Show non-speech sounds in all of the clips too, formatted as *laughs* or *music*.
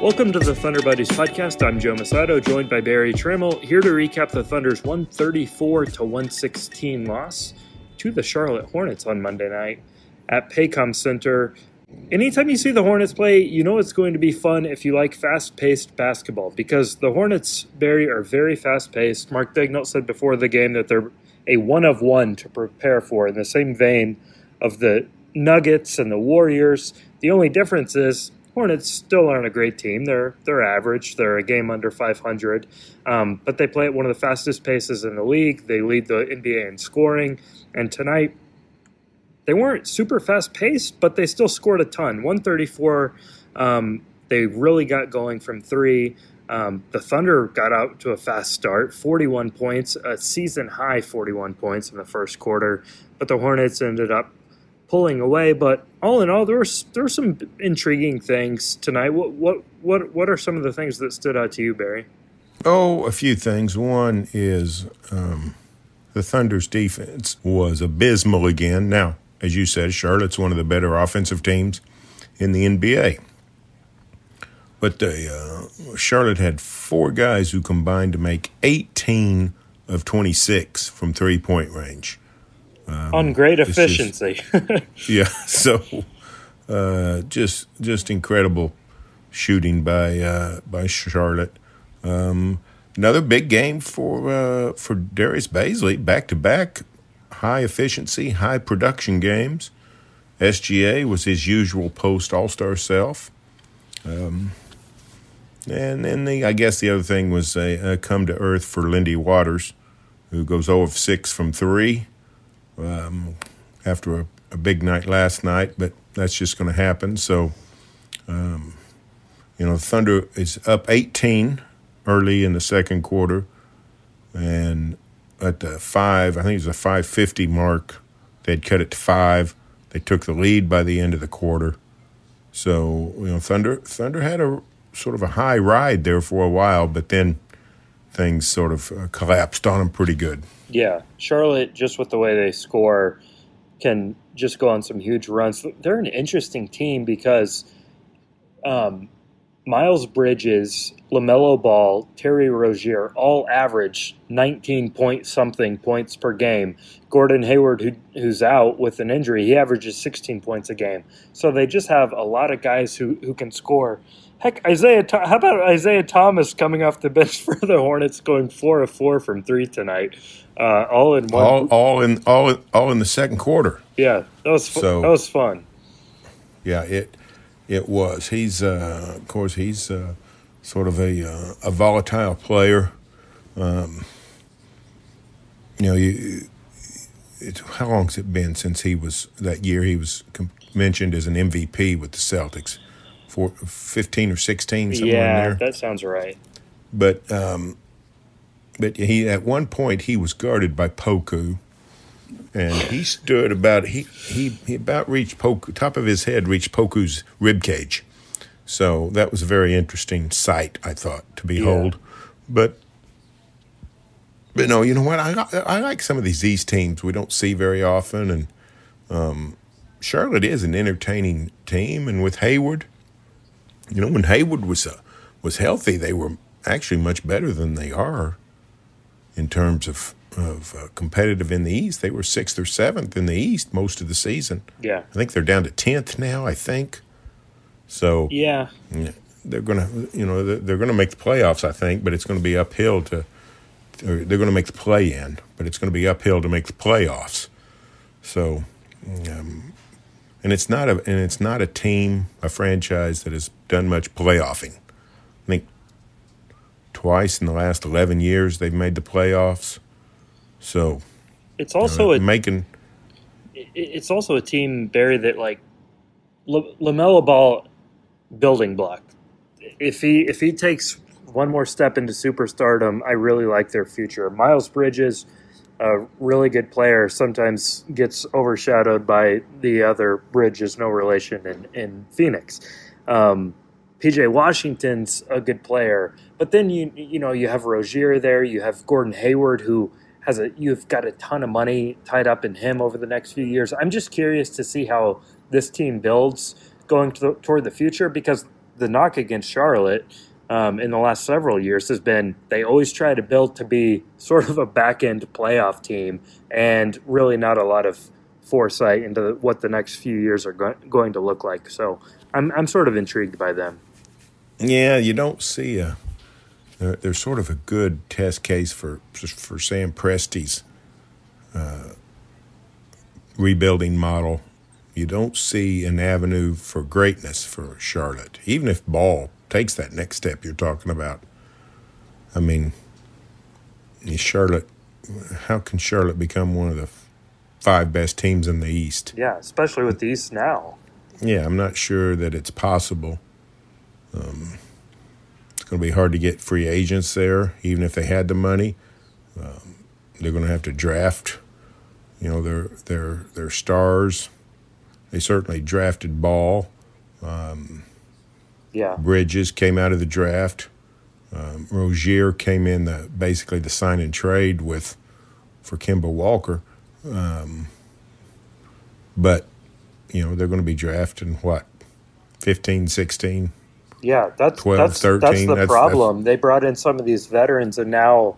Welcome to the Thunder Buddies podcast. I'm Joe Mussatto, joined by Berry Tramel, here to recap the Thunder's 134 to 116 loss to the Charlotte Hornets on Monday night at Paycom Center. Anytime you see the Hornets play, you know it's going to be fun if you like fast-paced basketball because the Hornets, Barry, are very fast-paced. Mark Daigneault said before the game that they're a one of one to prepare for in the same vein of the Nuggets and the Warriors. The only difference is Hornets still aren't a great team. They're they're average. They're a game under 500, um, but they play at one of the fastest paces in the league. They lead the NBA in scoring, and tonight they weren't super fast paced, but they still scored a ton. 134. Um, they really got going from three. Um, the Thunder got out to a fast start, 41 points, a season high 41 points in the first quarter, but the Hornets ended up pulling away. But all in all, there were there were some intriguing things tonight. What what what what are some of the things that stood out to you, Berry? Oh, a few things. One is um, the Thunder's defense was abysmal again. Now, as you said, Charlotte's one of the better offensive teams in the NBA. But the, uh, Charlotte had four guys who combined to make 18 of 26 from three point range. Um, On great efficiency. Just, *laughs* yeah, *laughs* so uh, just just incredible shooting by uh, by Charlotte. Um, another big game for uh, for Darius Bazley, back to back high efficiency, high production games. SGA was his usual post All Star self. Um, and then the, I guess the other thing was a, a come to earth for Lindy Waters, who goes 0 of 6 from 3 um, after a, a, big night last night, but that's just going to happen. So, um, you know, Thunder is up 18 early in the second quarter, and at the five, I think it was a 550 mark, they'd cut it to five. They took the lead by the end of the quarter. So, you know, Thunder Thunder had a sort of a high ride there for a while, but then things sort of uh, collapsed on them pretty good. Yeah, Charlotte, just with the way they score, can just go on some huge runs. They're an interesting team because um, Miles Bridges, LaMelo Ball, Terry Rozier all average 19 point something points per game. Gordon Hayward, who, who's out with an injury, he averages 16 points a game. So they just have a lot of guys who, who can score. Heck, Isaiah, how about Isaiah Thomas coming off the bench *laughs* for the Hornets, going four of four from three tonight, uh, all in one. All, all in all, all in the second quarter. Yeah, that was fu- so, that was fun. Yeah, it it was. He's uh, of course he's uh, sort of a uh, a volatile player. Um, you know, you, how long's it been since he was that year he was mentioned as an MVP with the Celtics? For 15 or 16 somewhere yeah, there. that sounds right. But um, but he at one point he was guarded by Poku, and he stood about he he, he about reached Poku top of his head reached Poku's rib cage. So that was a very interesting sight, I thought, to behold. Yeah. But but no, you know what? I I like some of these East teams we don't see very often, and um, Charlotte is an entertaining team, and with Hayward, you know, when Hayward was uh, was healthy, they were actually much better than they are in terms of of uh, competitive in the East. They were sixth or seventh in the East most of the season. Yeah, I think they're down to tenth now. I think. So yeah, they're gonna you know they're, they're gonna make the playoffs. I think, but it's going to be uphill to. they're going to make the play in, but it's going to be uphill to make the playoffs. So, um, and it's not a and it's not a team, a franchise that has done much playoffing. I think twice in the last eleven years they've made the playoffs. So it's also you know, making. it's also a team Berry that like Lamelo Ball building block. If he if he takes one more step into superstardom, I really like their future. Miles Bridges, a really good player, sometimes gets overshadowed by the other Bridges no relation in in Phoenix. Um, PJ Washington's a good player, but then you you know you have Rozier there, you have Gordon Hayward who has a you've got a ton of money tied up in him over the next few years. I'm just curious to see how this team builds going to toward the future because the knock against Charlotte um, in the last several years has been they always try to build to be sort of a back end playoff team and really not a lot of foresight into what the next few years are go- going to look like. So I'm I'm sort of intrigued by them. Yeah, you don't see a. They're, they're sort of a good test case for for Sam Presti's uh, rebuilding model. You don't see an avenue for greatness for Charlotte, even if Ball takes that next step you're talking about. I mean, Charlotte. How can Charlotte become one of the five best teams in the East? Yeah, especially with the East now. Yeah, I'm not sure that it's possible. Um, it's going to be hard to get free agents there, even if they had the money. Um, they're going to have to draft, you know, their their their stars. They certainly drafted Ball. Um, yeah, Bridges came out of the draft. Um, Rozier came in the basically the sign and trade with for Kemba Walker, um, but you know they're going to be drafting what 15, 16 yeah, that's 12, that's, 13. That's the that's, problem. That's, they brought in some of these veterans, and now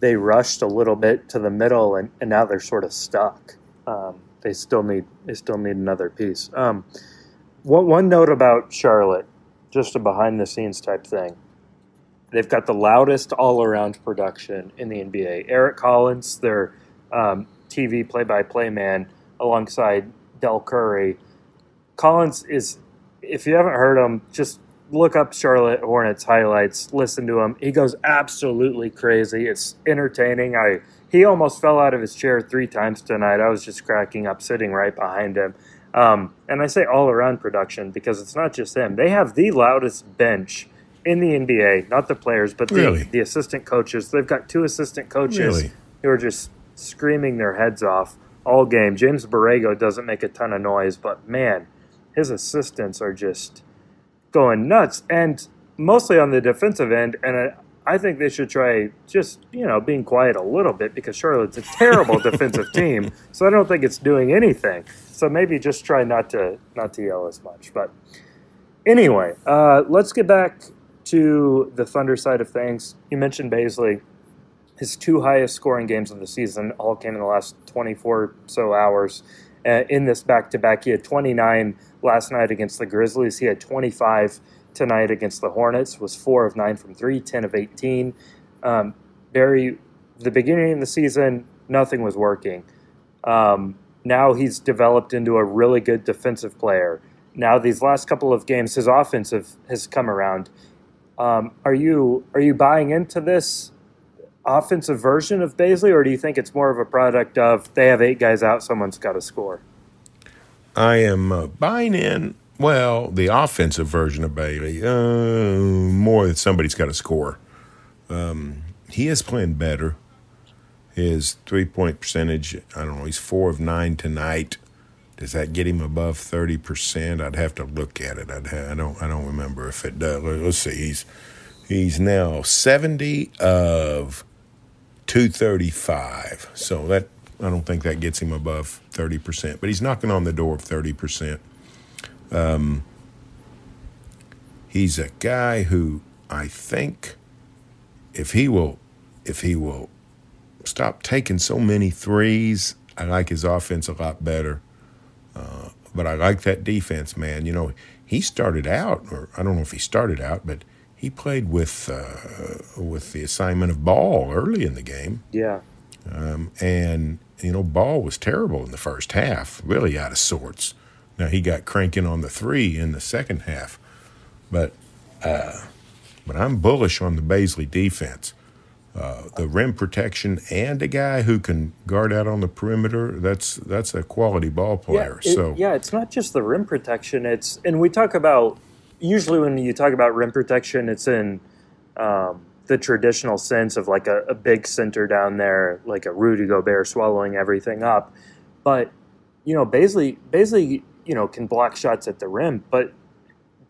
they rushed a little bit to the middle, and, and now they're sort of stuck. Um, they still need they still need another piece. Um, one, one note about Charlotte, just a behind the scenes type thing. They've got the loudest all around production in the NBA. Eric Collins, their um, TV play by play man, alongside Del Curry. Collins is, if you haven't heard him, just look up Charlotte Hornets highlights, listen to him. He goes absolutely crazy. It's entertaining. I he almost fell out of his chair three times tonight. I was just cracking up sitting right behind him. Um, and I say all around production because it's not just them. They have the loudest bench in the NBA, not the players, but the, really? the assistant coaches. They've got two assistant coaches really? who are just screaming their heads off all game. James Borrego doesn't make a ton of noise, but man, his assistants are just going nuts, and mostly on the defensive end. And I think they should try just you know being quiet a little bit because Charlotte's a terrible *laughs* defensive team, so I don't think it's doing anything. So maybe just try not to not to yell as much. But anyway, uh, let's get back to the Thunder side of things. You mentioned Bazley. His two highest scoring games of the season all came in the last 24 so hours. Uh, in this back to back, he had 29 last night against the Grizzlies. He had 25 tonight against the Hornets, was 4 of 9 from 3, 10 of 18. Um, Berry, the beginning of the season, nothing was working. Um, now he's developed into a really good defensive player. Now these last couple of games, his offensive has come around. Um, are you are you buying into this offensive version of Bazley, or do you think it's more of a product of they have eight guys out, someone's got to score? I am uh, buying in. Well, the offensive version of Bazley, uh, more that somebody's got to score. Um, he is playing better. His three point percentage, I don't know, he's four of nine tonight. Does that get him above thirty percent? I'd have to look at it. I'd I don't I don't remember if it does. Let's see. He's he's now seventy of two thirty five. So that I don't think that gets him above 30%, but he's knocking on the door of 30%. Um, he's a guy who I think if he will if he will stop taking so many threes, I like his offense a lot better. Uh, but I like that defense, man. You know, he started out, or I don't know if he started out, but he played with uh, with the assignment of ball early in the game. Yeah. Um, and you know, Ball was terrible in the first half, really out of sorts. Now he got cranking on the three in the second half, but uh, but I'm bullish on the Bazley defense. Uh, the rim protection and a guy who can guard out on the perimeter. That's that's a quality ball player. Yeah, it, so yeah, it's not just the rim protection. It's and we talk about usually when you talk about rim protection, it's in um, the traditional sense of like a, a, big center down there, like a Rudy Gobert swallowing everything up. But you know, Bazley, Bazley, you know, can block shots at the rim, but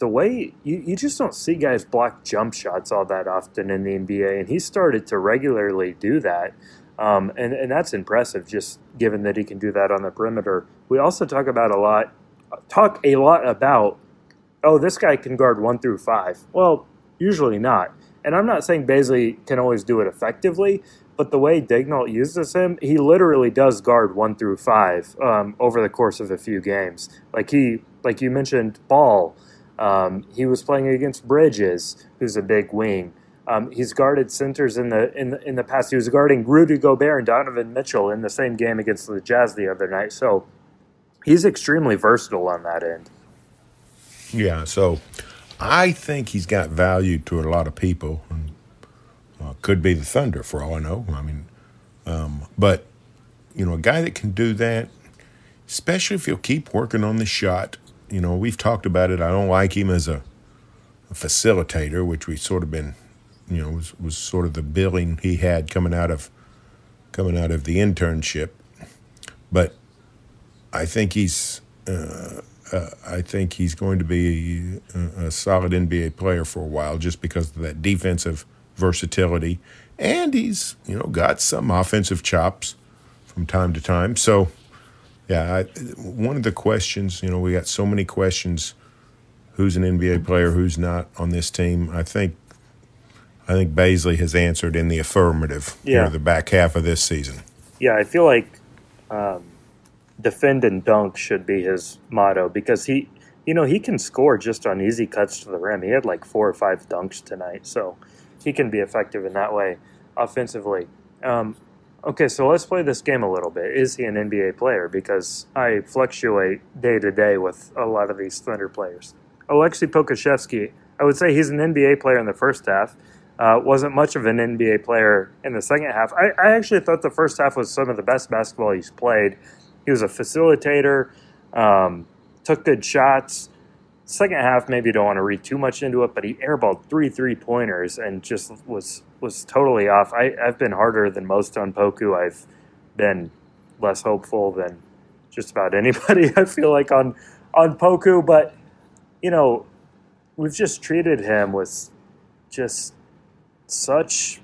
the way you, you just don't see guys block jump shots all that often in the NBA, and he started to regularly do that. Um, and, and that's impressive, just given that he can do that on the perimeter. We also talk about a lot, talk a lot about, oh, this guy can guard one through five. Well, usually not. And I'm not saying Bazley can always do it effectively, but the way Daigneault uses him, he literally does guard one through five um, over the course of a few games. Like he, like you mentioned, Ball. Um, he was playing against Bridges, who's a big wing. Um, he's guarded centers in the, in the in the past. He was guarding Rudy Gobert and Donovan Mitchell in the same game against the Jazz the other night. So he's extremely versatile on that end. Yeah. So I think he's got value to a lot of people, and uh, could be the Thunder for all I know. I mean, um, but you know, a guy that can do that, especially if he'll keep working on the shot. You know, we've talked about it. I don't like him as a, a facilitator, which we sort of been, you know, was was sort of the billing he had coming out of coming out of the internship, but I think he's. Uh, uh, I think he's going to be a, a, solid NBA player for a while just because of that defensive versatility. And he's, you know, got some offensive chops from time to time. So, yeah, I, one of the questions, you know, we got so many questions who's an NBA player, who's not on this team. I think I think Bazley has answered in the affirmative yeah. the back half of this season. Yeah, I feel like um, defend and dunk should be his motto because he, you know, he can score just on easy cuts to the rim. He had like four or five dunks tonight, so he can be effective in that way offensively. Um, okay, so let's play this game a little bit. Is he an NBA player? Because I fluctuate day to day with a lot of these Thunder players. Alexei Pokusevski, I would say he's an NBA player in the first half. Uh, wasn't much of an NBA player in the second half. I, I actually thought the first half was some of the best basketball he's played. He was a facilitator, um, took good shots. Second half, maybe you don't want to read too much into it, but he airballed three three pointers and just was was totally off. I, I've been harder than most on Poku. I've been less hopeful than just about *laughs* anybody. I feel like on on Poku, but you know, we've just treated him with just such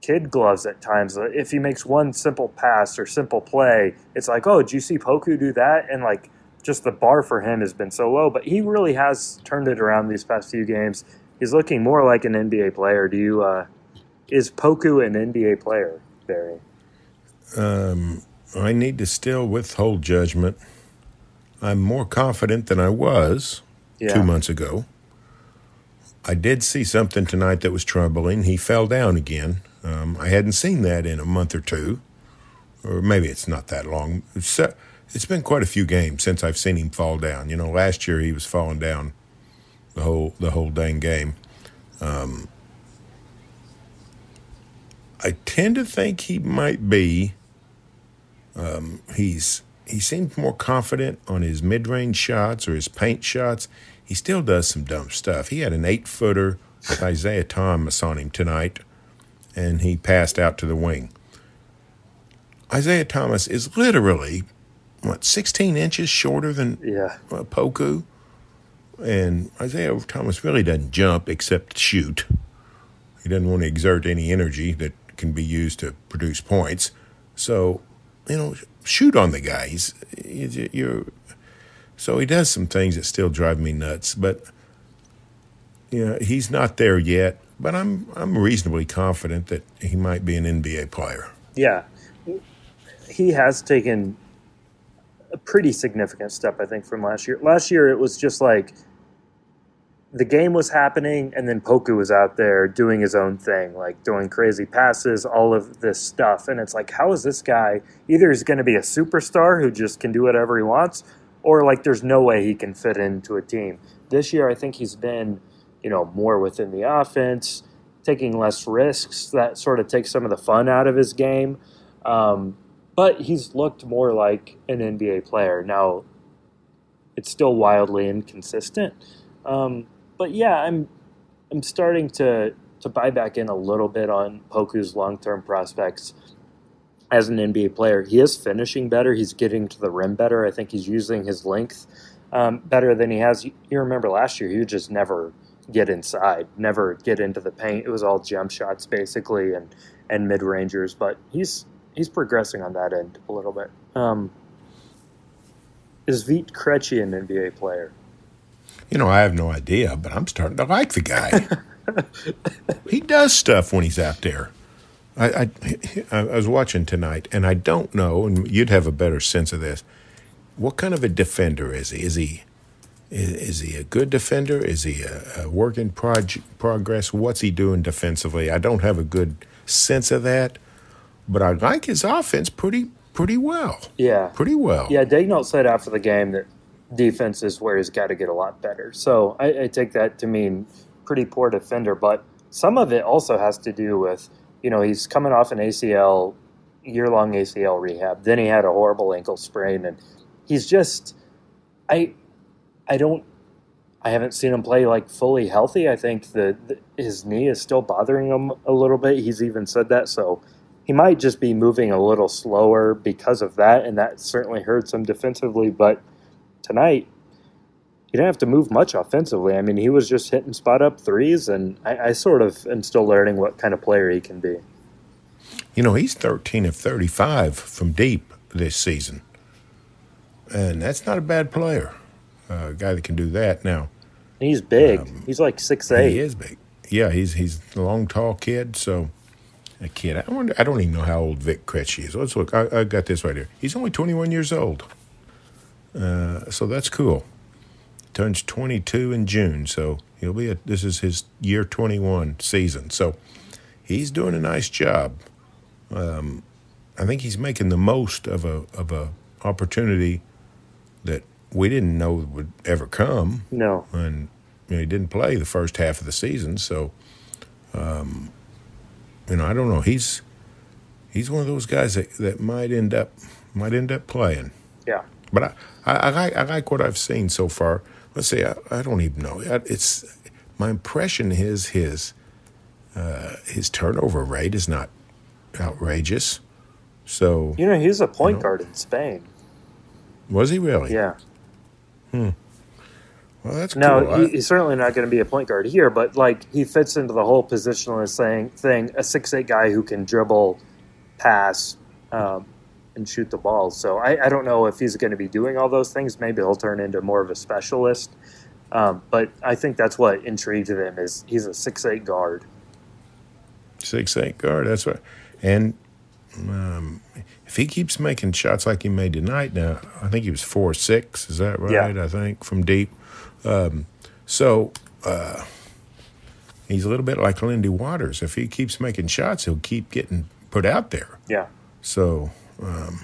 kid gloves at times. If he makes one simple pass or simple play, it's like, oh, did you see Poku do that? And like, just the bar for him has been so low. But he really has turned it around these past few games. He's looking more like an NBA player. Do you? Uh, is Poku an NBA player, Berry? Um, I need to still withhold judgment. I'm more confident than I was yeah. two months ago. I did see something tonight that was troubling. He fell down again. Um, I hadn't seen that in a month or two, or maybe it's not that long. Uh, it's been quite a few games since I've seen him fall down. You know, last year he was falling down the whole the whole dang game. Um, I tend to think he might be. Um, he's he seems more confident on his mid range shots or his paint shots. He still does some dumb stuff. He had an eight footer with Isaiah Thomas on him tonight and he passed out to the wing. Isaiah Thomas is literally what 16 inches shorter than yeah. uh, Poku, and Isaiah Thomas really doesn't jump except shoot. He doesn't want to exert any energy that can be used to produce points. So, you know, shoot on the guy. He's you're so he does some things that still drive me nuts, but you know, he's not there yet but I'm I'm reasonably confident that he might be an NBA player. Yeah, he has taken a pretty significant step, I think, from last year. Last year, it was just like the game was happening, and then Poku was out there doing his own thing, like doing crazy passes, all of this stuff. And it's like, how is this guy? Either he's going to be a superstar who just can do whatever he wants, or like there's no way he can fit into a team. This year, I think he's been you know, more within the offense. taking less risks. That sort of takes some of the fun out of his game. Um, but he's looked more like an NBA player. Now, it's still wildly inconsistent. Um, but yeah, I'm I'm starting to to buy back in a little bit on Poku's long term prospects as an NBA player. He is finishing better. He's getting to the rim better. I think he's using his length um, better than he has. You remember last year, he would just never get inside, never get into the paint. It was all jump shots basically and and mid rangers. But he's he's progressing on that end a little bit. Um, is Vit Krejci an NBA player? You know, I have no idea, but I'm starting to like the guy. *laughs* he does stuff when he's out there. I, I, I was watching tonight, and I don't know, and you'd have a better sense of this. What kind of a defender is he? Is he is, is he a good defender? Is he a, a work in prog- progress? What's he doing defensively? I don't have a good sense of that, but I like his offense pretty pretty well. Yeah, pretty well. Yeah, Daigneault said after the game that defense is where he's got to get a lot better. So I, I take that to mean pretty poor defender, but some of it also has to do with you know he's coming off an ACL year long ACL rehab. Then he had a horrible ankle sprain, and he's just I I don't I haven't seen him play like fully healthy. I think that his knee is still bothering him a little bit. He's even said that, so he might just be moving a little slower because of that, and that certainly hurts him defensively. But tonight, he didn't have to move much offensively. I mean, he was just hitting spot up threes, and I, I sort of am still learning what kind of player he can be. You know, he's 13 of 35 from deep this season, and that's not a bad player. Uh, a guy that can do that now. He's big. Um, he's like six eight. He is big. Yeah, he's he's a long, tall kid. So a kid. I wonder. I don't even know how old Vit Krejci is. Let's look. I, I, got this right here. He's only 21 years old. Uh, so that's cool. Turns 22 in June. So he'll be. A, this is his year 21 season. So he's doing a nice job. Um, I think he's making the most of a of a opportunity that we didn't know would ever come. No. And you know, he didn't play the first half of the season, so um, you know, I don't know. He's he's one of those guys that, that might end up might end up playing. Yeah. But I, I, I like I like what I've seen so far. Let's see. I, I don't even know. It's my impression is his uh, his turnover rate is not outrageous. So you know he's a point you know, guard in Spain. Was he really? Yeah. Hmm. Well, that's now cool. he, he's certainly not going to be a point guard here, but like he fits into the whole positionless thing. Thing a six eight guy who can dribble, pass, um, and shoot the ball. So I, I don't know if he's going to be doing all those things. Maybe he'll turn into more of a specialist. Um, but I think that's what intrigued him is he's a six eight guard. Six eight guard. That's what, and um, if he keeps making shots like he made tonight, now I think he was four six. Is that right? Yeah. I think from deep. Um, so uh, he's a little bit like Lindy Waters. If he keeps making shots, he'll keep getting put out there. Yeah. So, um,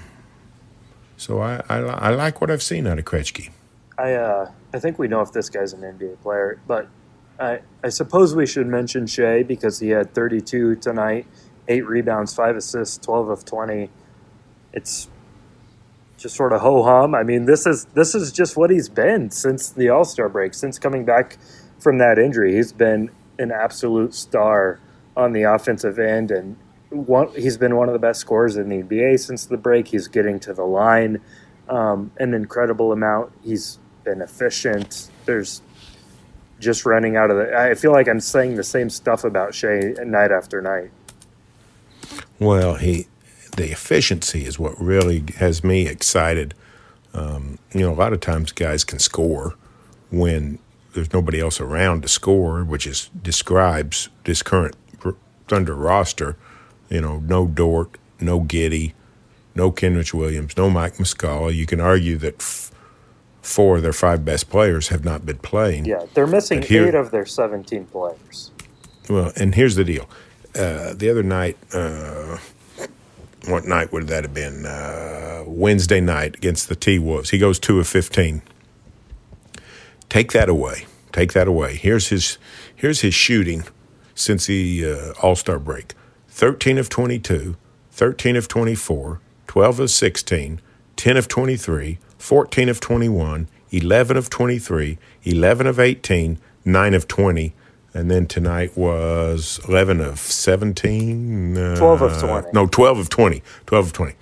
so I, I, I like what I've seen out of Krejci. I uh, I think we know if this guy's an NBA player, but I I suppose we should mention Shai because he had 32 tonight, eight rebounds, five assists, 12 of 20 it's just sort of ho hum. I mean, this is this is just what he's been since the All Star break, since coming back from that injury. He's been an absolute star on the offensive end, and one, he's been one of the best scorers in the NBA since the break. He's getting to the line um, an incredible amount. He's been efficient. There's just running out of the. I feel like I'm saying the same stuff about Shai night after night. Well, he the efficiency is what really has me excited. Um, you know, a lot of times guys can score when there's nobody else around to score, which is describes this current Thunder roster. You know, no Dort, no Giddey, no Kenrich Williams, no Mike Muscala. You can argue that f- four of their five best players have not been playing. Yeah, they're missing here, eight of their 17 players. Well, and here's the deal. Uh, the other night, uh, what night would that have been? Uh, Wednesday night against the T Wolves. He goes two of fifteen. Take that away. Take that away. Here's his here's his shooting. since the uh, All Star break 13 of 22, 13 of 24, 12 of 16, 10 of 23, 14 of 21, 11 of 23, 11 of 18, 9 of 20. And then tonight was 11 of 17. Uh, 12 of 20. No, 12 of 20. 12 of 20.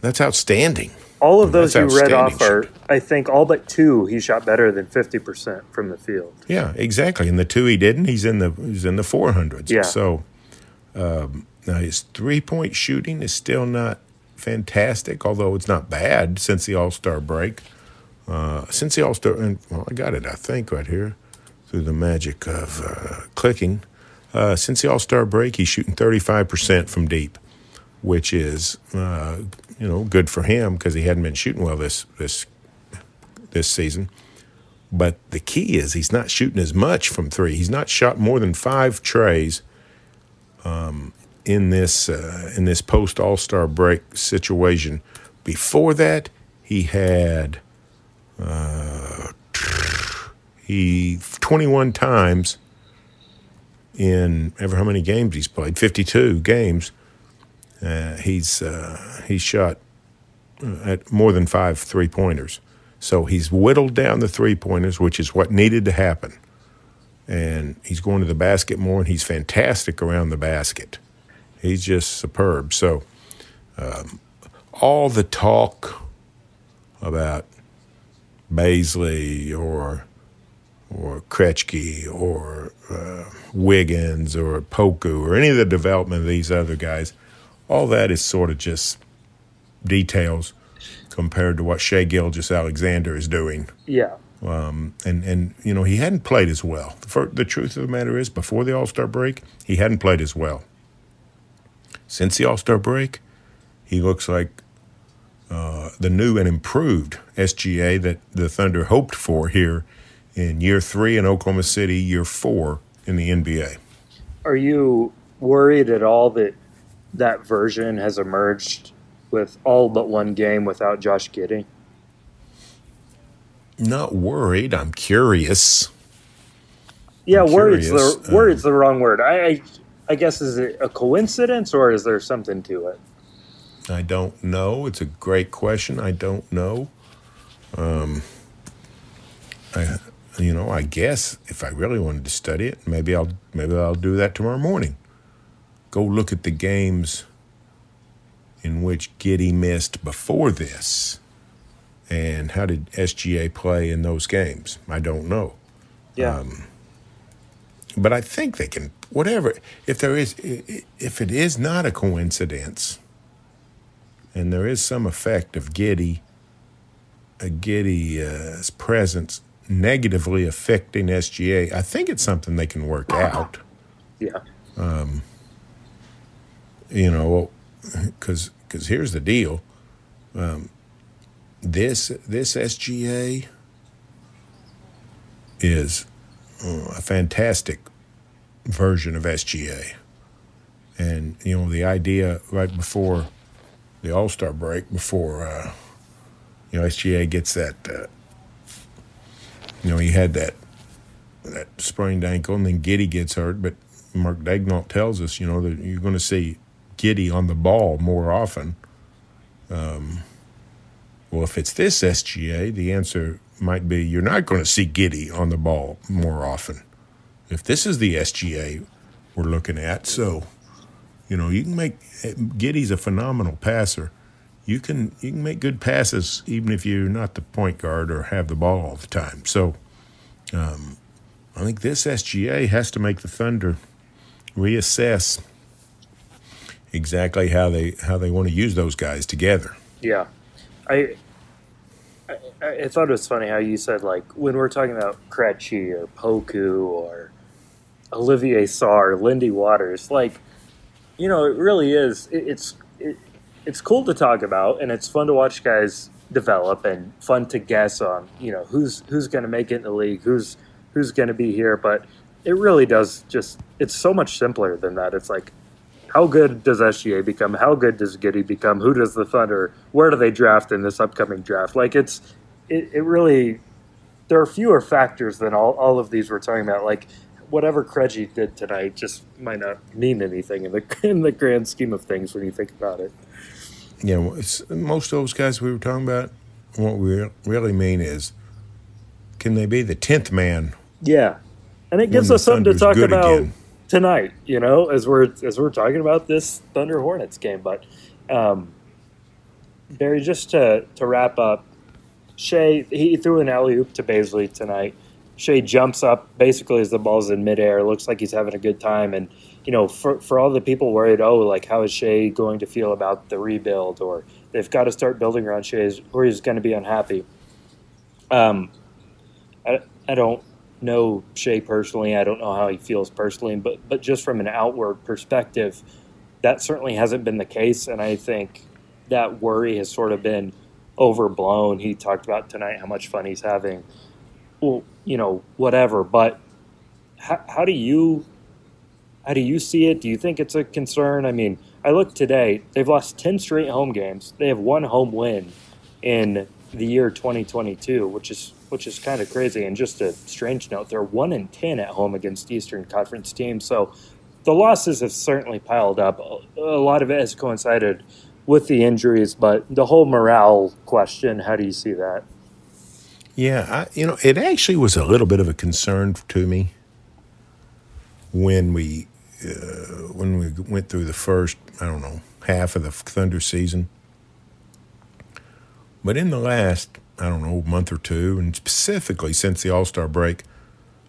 That's outstanding. All of those you read off are, I think, all but two. He shot better than fifty percent from the field. Yeah, exactly. And the two he didn't, he's in the he's in the four hundreds. Yeah. So um, now his three point shooting is still not fantastic, although it's not bad since the All Star break. Uh, since the All Star, and well, I got it, I think, right here through the magic of uh, clicking. Uh, since the All Star break, he's shooting thirty five percent from deep, which is uh, you know good for him because he hadn't been shooting well this this this season. But the key is he's not shooting as much from three. He's not shot more than five trays um, in this uh, in this post All Star break situation. Before that, he had uh, he 21 times in ever how many games he's played 52 games. Uh, he's uh, he's shot uh, at more than five three pointers. So he's whittled down the three pointers, which is what needed to happen. And he's going to the basket more, and he's fantastic around the basket. He's just superb. So um, all the talk about Bazley or or Krejci or uh, Wiggins or Poku or any of the development of these other guys, all that is sort of just details compared to what Shai Gilgeous-Alexander is doing. Yeah. Um, and, and, you know, he hadn't played as well. The, the truth of the matter is, before the All Star break, he hadn't played as well. Since the All Star break, he looks like uh, the new and improved SGA that the Thunder hoped for here in year three in Oklahoma City, year four in the NBA. Are you worried at all that that version has emerged with all but one game without Josh Giddey? Not worried. I'm curious. Yeah, I'm worried's curious, the worried's um, the wrong word. I, I I guess is it a coincidence or is there something to it? I don't know. It's a great question. I don't know. Um, I, you know, I guess if I really wanted to study it, maybe I'll maybe I'll do that tomorrow morning. Go look at the games in which Giddey missed before this, and how did SGA play in those games? I don't know. Yeah. Um, but I think they can whatever if there is if it is not a coincidence and there is some effect of Giddey a Giddey's presence negatively affecting SGA I think it's something they can work out yeah. you know cuz cuz here's the deal um, this this SGA is uh, a fantastic version of SGA. And, you know, the idea right before the All Star break, before, uh, you know, SGA gets that, uh, you know, he had that that sprained ankle and then Giddey gets hurt. But Mark Daigneault tells us, you know, that you're going to see Giddey on the ball more often. Um, well, if it's this SGA, the answer might be you're not going to see Giddey on the ball more often. If this is the SGA we're looking at, so you know you can make Giddey's a phenomenal passer. You can you can make good passes even if you're not the point guard or have the ball all the time. So um, I think this SGA has to make the Thunder reassess exactly how they how they want to use those guys together. Yeah, I, I I thought it was funny how you said like when we're talking about Krejci or Poku or Olivier Sarr, Lindy Waters, like you know, it really is. It, it's it, it's cool to talk about, and it's fun to watch guys develop, and fun to guess on you know who's who's going to make it in the league, who's who's going to be here. But it really does just it's so much simpler than that. It's like how good does SGA become? How good does Giddey become? Who does the Thunder? Where do they draft in this upcoming draft? Like it's, it, it really, there are fewer factors than all, all of these we're talking about. Like whatever Krejci did tonight just might not mean anything in the *laughs* in the grand scheme of things when you think about it. Yeah, well, it's, most of those guys we were talking about, what we really mean is, can they be the tenth man? Yeah, and it gives us something to talk about again. tonight. You know, as we're as we're talking about this Thunder Hornets game. But um, Berry, just to to wrap up, Shai he threw an alley oop to Bazley tonight. Shai jumps up basically as the ball's in midair. Looks like he's having a good time, and you know, for for all the people worried, oh, like how is Shai going to feel about the rebuild, or they've got to start building around Shai, or he's going to be unhappy. Um, I, I don't know Shai personally. I don't know how he feels personally, but but just from an outward perspective, that certainly hasn't been the case, and I think that worry has sort of been overblown. He talked about tonight how much fun he's having. Well, you know, whatever. But how, how do you how do you see it? Do you think it's a concern? I mean, I look today; they've lost ten straight home games. They have one home win in the year 2022, which is which is kind of crazy. And just a strange note, they're one in ten at home against Eastern Conference teams. So the losses have certainly piled up. A lot of it has coincided with the injuries, but the whole morale question. How do you see that? Yeah, I, you know, it actually was a little bit of a concern to me when we uh, when we went through the first, I don't know, half of the Thunder season. But in the last, I don't know, month or two, and specifically since the All Star break,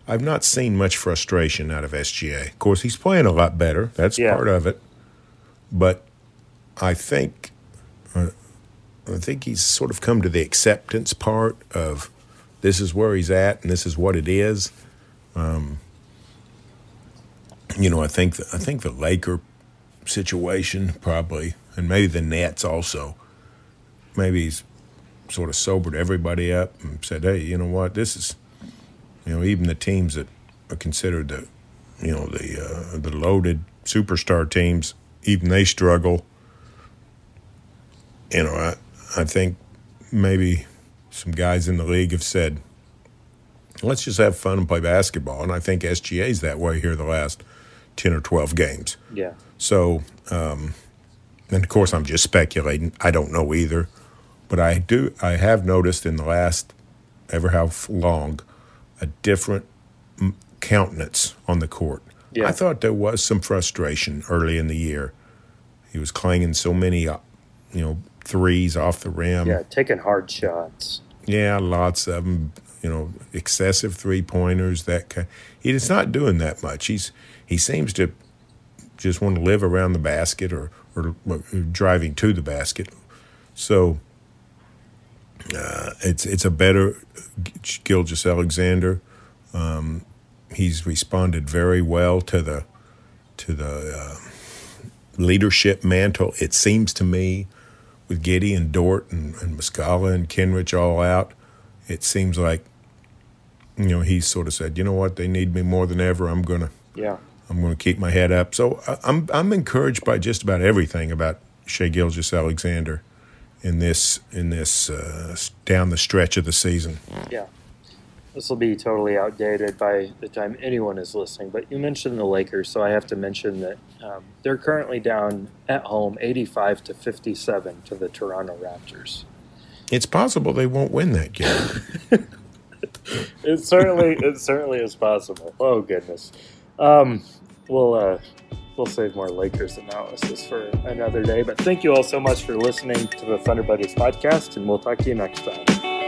I've not seen much frustration out of SGA. Of course, he's playing a lot better. That's Yeah. part of it. But I think uh, I think he's sort of come to the acceptance part of this is where he's at and this is what it is. Um, you know, I think the, I think the Laker situation probably, and maybe the Nets also. Maybe he's sort of sobered everybody up and said, "Hey, you know what? This is, you know, even the teams that are considered the, you know, the uh, the loaded superstar teams, even they struggle." You know, I I think maybe some guys in the league have said, "Let's just have fun and play basketball," and I think SGA's that way here the last ten or twelve games. Yeah, So, um, and of course, I'm just speculating. I don't know either, but I do. I have noticed in the last ever how long a different countenance on the court. Yeah. I thought there was some frustration early in the year. He was clanging so many, uh, you know, threes off the rim. yeah, taking hard shots. Yeah, lots of them. You know, excessive three pointers. That kind. He's not doing that much. He's he seems to just want to live around the basket or or, or driving to the basket. So uh, it's it's a better Gilgeous-Alexander. Um, he's responded very well to the to the uh, leadership mantle. It seems to me with Giddey and Dort and, and Muscala and Kenrich all out, it seems like you know he's sort of said, you know what, they need me more than ever. I'm gonna Yeah, I'm gonna keep my head up. So I, I'm I'm encouraged by just about everything about Shai Gilgeous-Alexander in this in this uh, down the stretch of the season. yeah. This will be totally outdated by the time anyone is listening. But you mentioned the Lakers, so I have to mention that um, they're currently down at home, eighty-five to fifty-seven to the Toronto Raptors. It's possible they won't win that game. *laughs* *laughs* It certainly, it certainly is possible. Oh goodness. Um, we'll uh, we'll save more Lakers analysis for another day. But thank you all so much for listening to the Thunder Buddies podcast, and we'll talk to you next time.